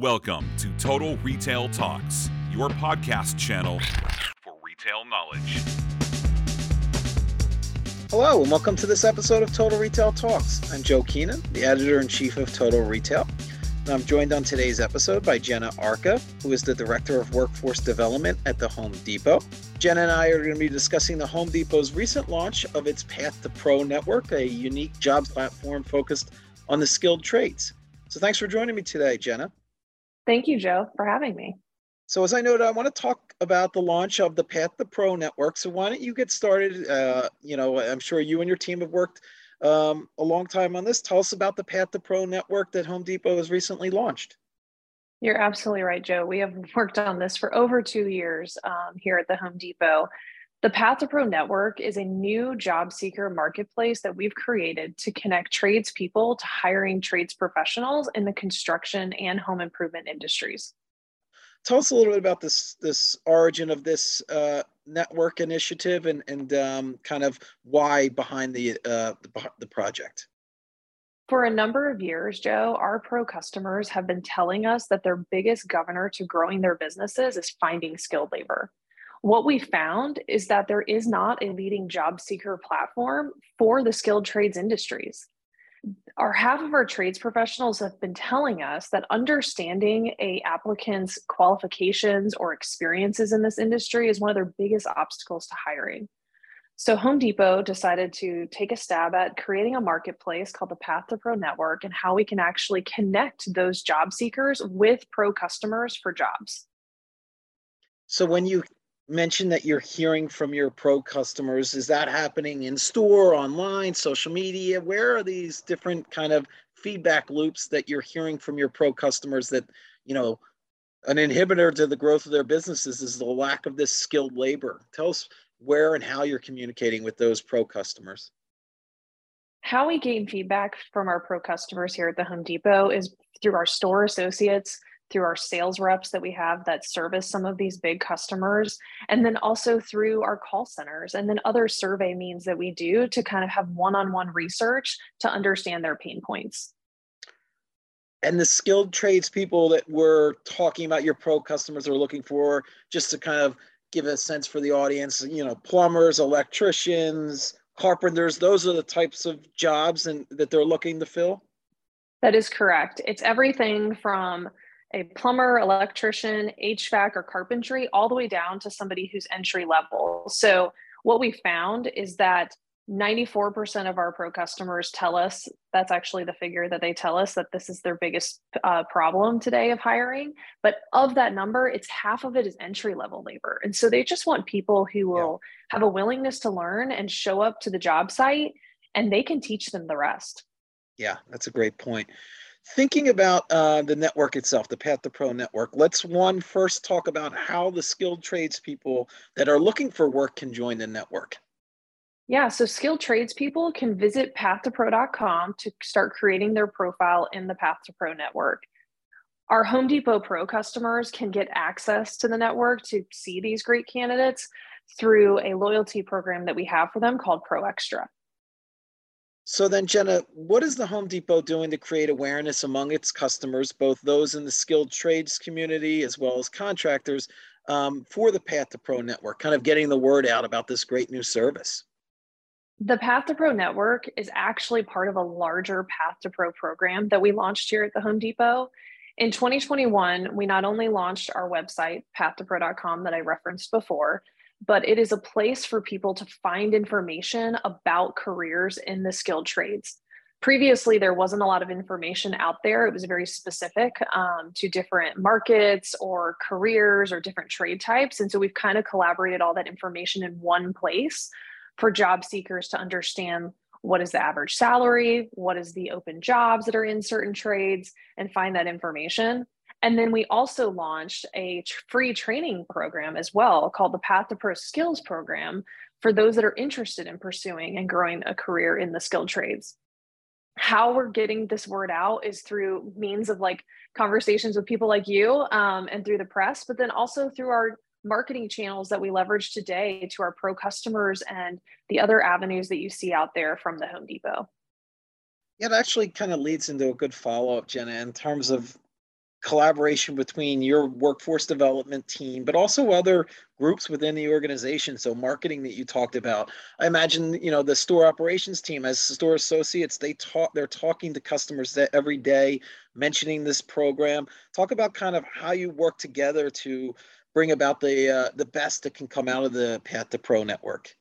Welcome to Total Retail Talks, your podcast channel for retail knowledge. Hello, and welcome to this episode of Total Retail Talks. I'm Joe Keenan, the editor in chief of Total Retail. And I'm joined on today's episode by Jenna Arca, who is the Director of Workforce Development at the Home Depot. Jenna and I are going to be discussing the Home Depot's recent launch of its Path to Pro network, a unique jobs platform focused on the skilled trades. So thanks for joining me today, Jenna. Thank you, Joe, for having me. So as I noted, I want to talk about the launch of the Path to Pro network. So why don't you get started? Uh, you know, I'm sure you and your team have worked um, a long time on this. Tell us about the Path to Pro network that Home Depot has recently launched. You're absolutely right, Joe. We have worked on this for over two years um, here at the Home Depot. The Path to Pro Network is a new job seeker marketplace that we've created to connect tradespeople to hiring trades professionals in the construction and home improvement industries. Tell us a little bit about this this origin of this uh, network initiative and and um, kind of why behind the, uh, the the project. For a number of years, Joe, our pro customers have been telling us that their biggest governor to growing their businesses is finding skilled labor. What we found is that there is not a leading job seeker platform for the skilled trades industries. Our half of our trades professionals have been telling us that understanding a applicant's qualifications or experiences in this industry is one of their biggest obstacles to hiring. So Home Depot decided to take a stab at creating a marketplace called the Path to Pro Network and how we can actually connect those job seekers with pro customers for jobs. So when you mention that you're hearing from your pro customers. Is that happening in store, online, social media? Where are these different kind of feedback loops that you're hearing from your pro customers that, you know, an inhibitor to the growth of their businesses is the lack of this skilled labor. Tell us where and how you're communicating with those pro customers. How we gain feedback from our pro customers here at the Home Depot is through our store associates through our sales reps that we have that service some of these big customers, and then also through our call centers, and then other survey means that we do to kind of have one on one research to understand their pain points. And the skilled trades people that we're talking about, your pro customers are looking for, just to kind of give a sense for the audience, you know, plumbers, electricians, carpenters, those are the types of jobs and that they're looking to fill? That is correct. It's everything from a plumber, electrician, HVAC, or carpentry, all the way down to somebody who's entry level. So, what we found is that 94% of our pro customers tell us that's actually the figure that they tell us that this is their biggest uh, problem today of hiring. But of that number, it's half of it is entry level labor. And so they just want people who will yeah. have a willingness to learn and show up to the job site and they can teach them the rest. Yeah, that's a great point. Thinking about uh, the network itself, the Path to Pro network, let's one first talk about how the skilled tradespeople that are looking for work can join the network. Yeah, so skilled tradespeople can visit pathtopro.com to start creating their profile in the Path to Pro network. Our Home Depot Pro customers can get access to the network to see these great candidates through a loyalty program that we have for them called Pro Extra. So then, Jenna, what is the Home Depot doing to create awareness among its customers, both those in the skilled trades community as well as contractors, um, for the Path to Pro network, kind of getting the word out about this great new service? The Path to Pro network is actually part of a larger Path to Pro program that we launched here at the Home Depot. In 2021, we not only launched our website, pathtopro.com, that I referenced before, but it is a place for people to find information about careers in the skilled trades. Previously, there wasn't a lot of information out there. It was very specific um, to different markets or careers or different trade types. And so we've kind of collaborated all that information in one place for job seekers to understand what is the average salary, what is the open jobs that are in certain trades, and find that information. And then we also launched a free training program as well called the Path to Pro Skills Program for those that are interested in pursuing and growing a career in the skilled trades. How we're getting this word out is through means of like conversations with people like you um, and through the press, but then also through our marketing channels that we leverage today to our pro customers and the other avenues that you see out there from the Home Depot. Yeah, it actually kind of leads into a good follow up, Jenna, in terms of collaboration between your workforce development team, but also other groups within the organization. So marketing that you talked about. I imagine, you know, the store operations team as store associates, they talk, they're talking to customers every day, mentioning this program. Talk about kind of how you work together to bring about the uh, the best that can come out of the Path to Pro network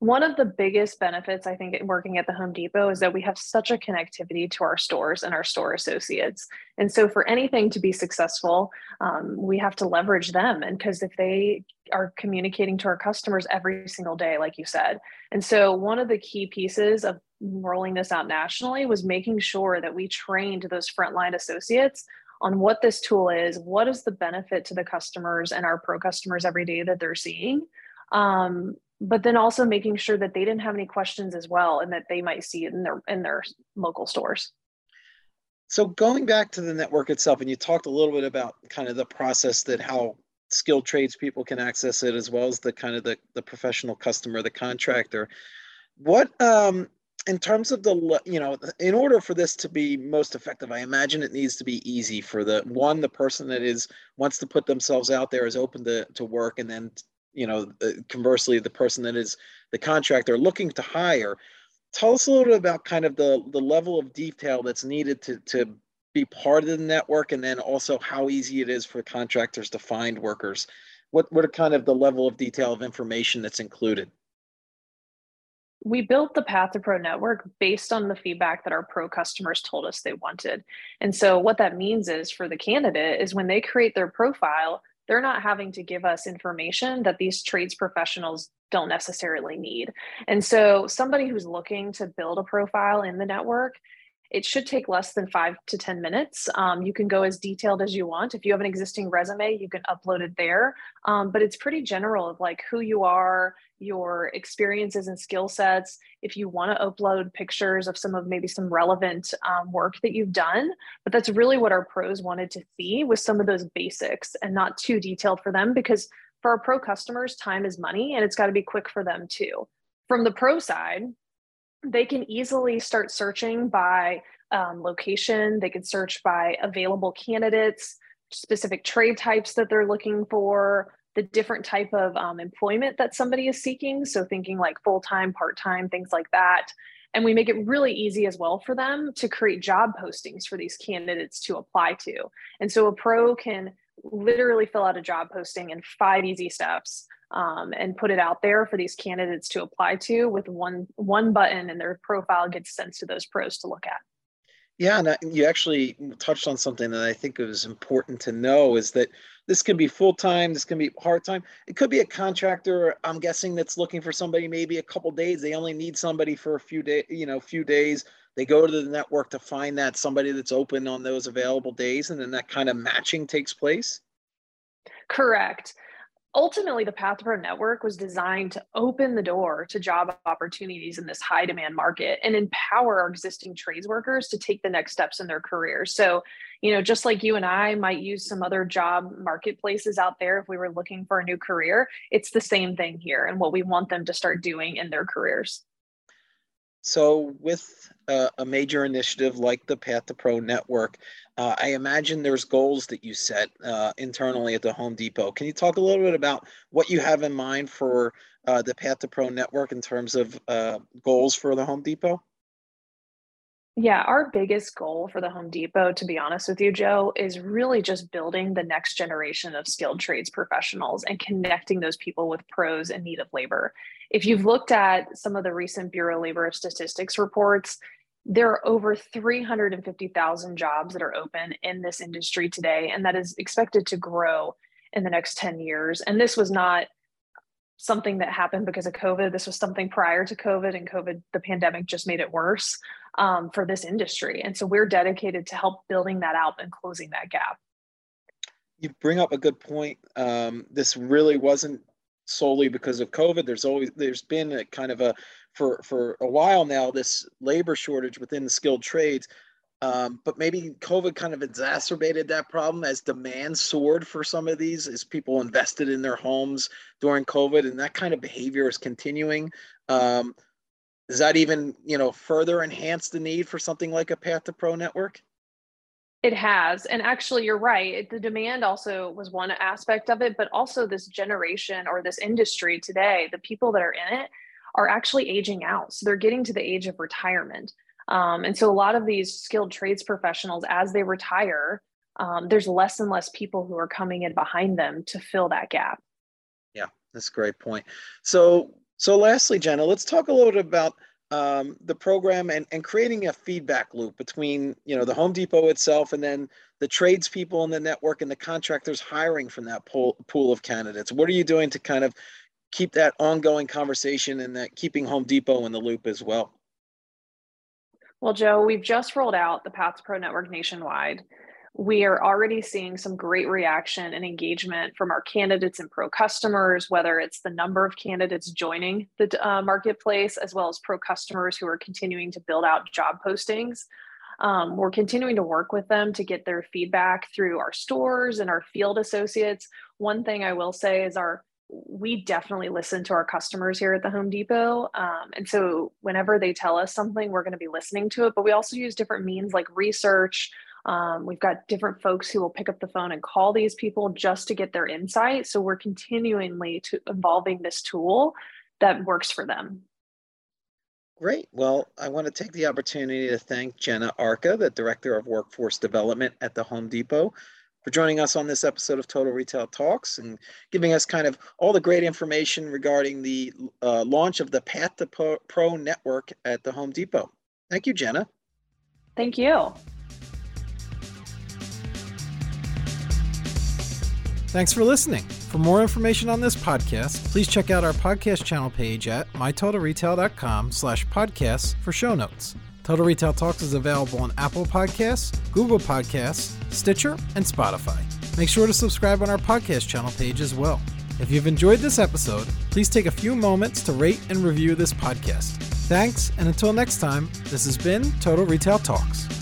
one of the biggest benefits i think working at the home depot is that we have such a connectivity to our stores and our store associates. And so for anything to be successful um, we have to leverage them. And because if they are communicating to our customers every single day like you said. And so one of the key pieces of rolling this out nationally was making sure that we trained those frontline associates on what this tool is what is the benefit to the customers and our pro customers every day that they're seeing. Um, but then also making sure that they didn't have any questions as well and that they might see it in their in their local stores. So going back to the network itself and you talked a little bit about kind of the process that how skilled trades people can access it as well as the kind of the, the professional customer the contractor. What um in terms of the you know in order for this to be most effective i imagine it needs to be easy for the one the person that is wants to put themselves out there is open to, to work and then you know, uh, conversely, the person that is the contractor looking to hire. Tell us a little bit about kind of the, the level of detail that's needed to, to be part of the network and then also how easy it is for contractors to find workers. What, what are kind of the level of detail of information that's included? we built the Path to Pro network based on the feedback that our pro customers told us they wanted. And so what that means is for the candidate is when they create their profile, they're not having to give us information that these trades professionals don't necessarily need. And so, somebody who's looking to build a profile in the network, it should take less than five to 10 minutes. Um, you can go as detailed as you want. If you have an existing resume, you can upload it there. Um, but it's pretty general of like who you are, your experiences and skill sets. If you want to upload pictures of some of maybe some relevant um, work that you've done. But that's really what our pros wanted to see with some of those basics and not too detailed for them because for our pro customers, time is money and it's got to be quick for them too. From the pro side, they can easily start searching by um, location. They can search by available candidates, specific trade types that they're looking for, the different type of um, employment that somebody is seeking. So thinking like full time, part time, things like that. And we make it really easy as well for them to create job postings for these candidates to apply to. And so a pro can literally fill out a job posting in five easy steps um, and put it out there for these candidates to apply to with one one button and their profile gets sent to those pros to look at yeah and you actually touched on something that i think is important to know is that this can be full-time this can be part-time. It could be a contractor i'm guessing that's looking for somebody maybe a couple days. They only need somebody for a few days you know few days. They go to the network to find that somebody that's open on those available days and then that kind of matching takes place? Correct ultimately the path pro network was designed to open the door to job opportunities in this high demand market and empower our existing trades workers to take the next steps in their careers so you know just like you and i might use some other job marketplaces out there if we were looking for a new career it's the same thing here and what we want them to start doing in their careers so, with uh, a major initiative like the Path to Pro network, uh, I imagine there's goals that you set uh, internally at the Home Depot. Can you talk a little bit about what you have in mind for uh, the Path to Pro network in terms of uh, goals for the Home Depot? Yeah, our biggest goal for the Home Depot, to be honest with you, Joe, is really just building the next generation of skilled trades professionals and connecting those people with pros in need of labor. If you've looked at some of the recent Bureau of Labor Statistics reports, there are over 350,000 jobs that are open in this industry today, and that is expected to grow in the next 10 years. And this was not something that happened because of COVID. This was something prior to COVID, and COVID, the pandemic just made it worse um, for this industry. And so we're dedicated to help building that out and closing that gap. You bring up a good point. Um, this really wasn't solely because of COVID. There's always there's been a kind of a for for a while now this labor shortage within the skilled trades. Um, but maybe COVID kind of exacerbated that problem as demand soared for some of these, as people invested in their homes during COVID, and that kind of behavior is continuing. Um, does that even, you know, further enhance the need for something like a Path to Pro network? It has. And actually, you're right. The demand also was one aspect of it, but also this generation or this industry today, the people that are in it are actually aging out. So they're getting to the age of retirement. Um, and so a lot of these skilled trades professionals, as they retire, um, there's less and less people who are coming in behind them to fill that gap. Yeah, that's a great point. So, so lastly, Jenna, let's talk a little bit about um, the program and, and creating a feedback loop between you know the Home Depot itself and then the tradespeople in the network and the contractors hiring from that pool pool of candidates. What are you doing to kind of keep that ongoing conversation and that keeping Home Depot in the loop as well? Well, Joe, we've just rolled out the Path to Pro network nationwide. We are already seeing some great reaction and engagement from our candidates and pro customers, whether it's the number of candidates joining the uh, marketplace, as well as pro customers who are continuing to build out job postings. Um, we're continuing to work with them to get their feedback through our stores and our field associates. One thing I will say is our we definitely listen to our customers here at the Home Depot. Um, and so whenever they tell us something, we're going to be listening to it. But we also use different means like research. Um, we've got different folks who will pick up the phone and call these people just to get their insight. So we're continually to evolving this tool that works for them. Great. Well, I want to take the opportunity to thank Jenna Arca, the Director of Workforce Development at the Home Depot, for joining us on this episode of Total Retail Talks and giving us kind of all the great information regarding the uh, launch of the Path to Pro network at the Home Depot. Thank you, Jenna. Thank you. Thanks for listening. For more information on this podcast, please check out our podcast channel page at mytotalretail.com slash podcasts for show notes. Total Retail Talks is available on Apple Podcasts, Google Podcasts, Stitcher, and Spotify. Make sure to subscribe on our podcast channel page as well. If you've enjoyed this episode, please take a few moments to rate and review this podcast. Thanks, and until next time, this has been Total Retail Talks.